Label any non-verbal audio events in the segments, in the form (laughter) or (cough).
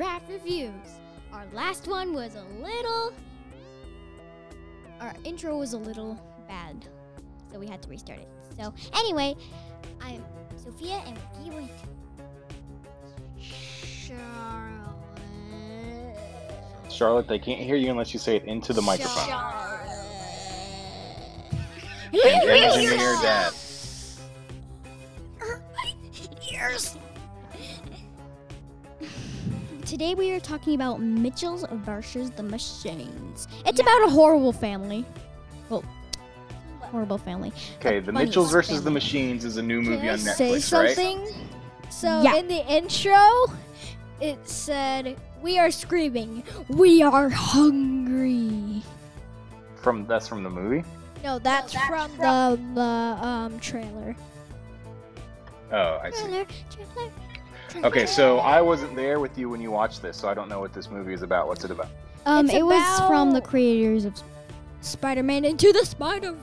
Draft reviews. Our last one was a little. Our intro was a little bad, so we had to restart it. So, anyway, I'm Sophia, and we went to Charlotte. Charlotte, they can't hear you unless you say it into the microphone. Charlotte. and, and, your dad. Ears. Today we are talking about Mitchell's versus the Machines. It's about a horrible family. Well, horrible family. Okay, A The Mitchells versus the. Machines is a new movie Can I on say Netflix, right? something? So Yeah. in the intro, it said, "We are screaming. We are hungry." From that's from the movie. No, that's, from, the the um trailer. Oh, I see. Trailer, trailer, trailer. (laughs) Okay, so I wasn't there with you when you watched this, so I don't know what this movie is about. What's it about? Um, It's it was from the creators of. Spider-Man into the Spider. Man.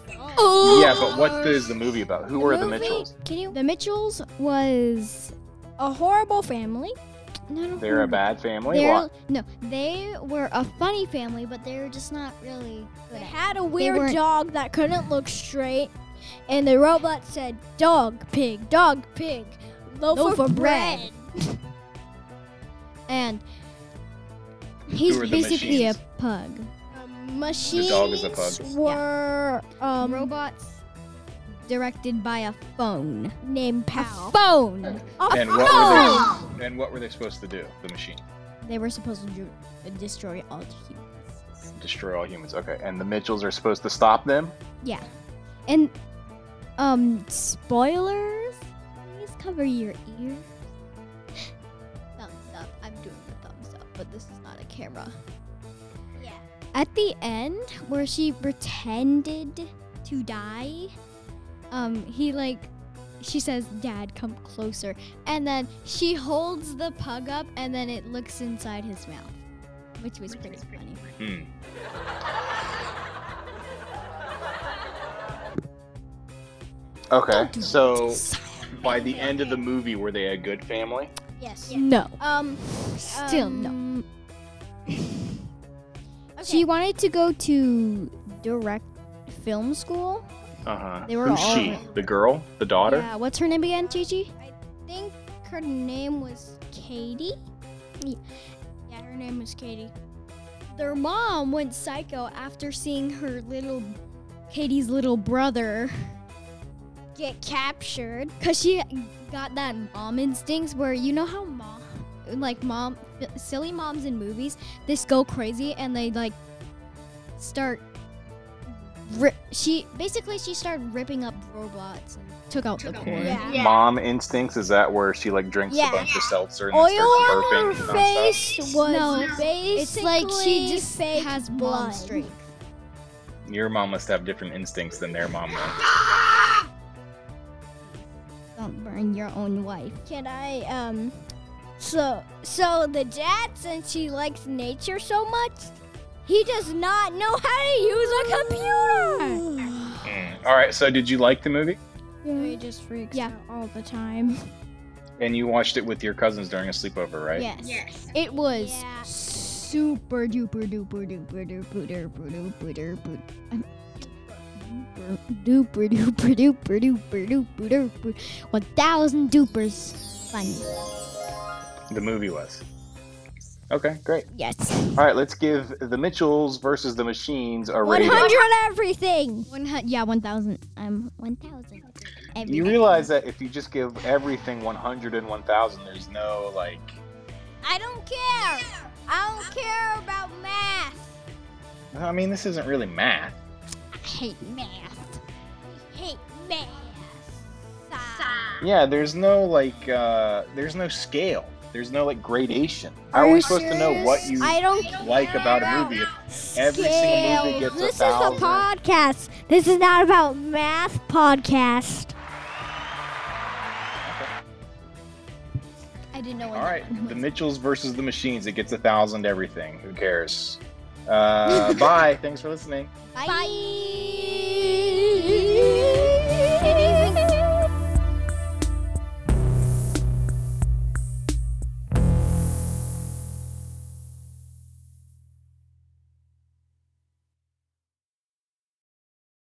Yeah, but what is the movie about? Who The are the movie- Mitchells? Can you? The Mitchells was A horrible family. not a They're a horrible- bad family. They're, Why? no, they were a funny family, but they were just not really good They at. had a weird weren't- dog that couldn't look straight, and the robot said, "Dog, pig, dog, pig, loaf, Loaf of of bread." And he's basically a pug. Um, machines dog is a pug. were um, Robots directed by a phone. named A Pal. phone. And what were they? And what were they supposed to do? The machine They were supposed to do, destroy all humans. destroy all humans. Okay, and the Mitchells are supposed to stop them. Yeah. And um spoilers? Please cover your ears. But this is not a camera. Yeah. At the end where she pretended to die, um he like she says, "Dad, come closer." And then she holds the pug up and then it looks inside his mouth, which was pretty funny. Hmm. Okay, so by the end of the movie, were they a good family? Yes. No. Um. Still no. um, She wanted to go to direct film school. Uh huh. They were Who's all- she? The girl? The daughter? Yeah, what's her name again, Gigi? I think her name was Katie. Yeah, her name was Katie. Their mom went psycho after seeing her little Katie's little brother Get captured. cuz she got that mom instincts where you know how mom like mom silly moms in movies just go crazy and they like start ri- she basically she started ripping up robots and took out the core. Yeah. Mom instincts? Is that where she like drinks Yeah. a bunch of seltzer and Oil then starts on burping her nonstop? face was No, basically It's like she just fake has mom blood. strength. Your mom must have different instincts than their mom. (gasps) Then. Your own wife. Can I um so so the dad since he likes nature so much, he does not know how to use a computer. Mm. All right. So, did you like the movie? He just freaks Yeah. out all the time. And you watched it with your cousins during a sleepover, right? Yes. Yes. It was Yeah. super duper duper duper duper duper duper duper. I'm- Duper duper duper duper duper duper. One thousand dupers. Funny. The movie was. Okay, great. Yes. All right, let's give the Mitchells versus the Machines a One rating. hundred everything. One hun- yeah, one thousand. I'm one thousand. You realize that if you just give everything 100 and 1000, there's no like. I don't care. I don't care about math. I mean, this isn't really math. I hate math. hate math. Yeah, there's no like. uh There's no scale. There's no like gradation. How Are are we you supposed to know what you I don't like about a movie if every single movie gets This a thousand? is a podcast. This is not about math podcast. I didn't know. All right, (laughs) the Mitchells versus the Machines. It gets a thousand everything. Who cares? Uh, (laughs) bye. Thanks for listening. Bye.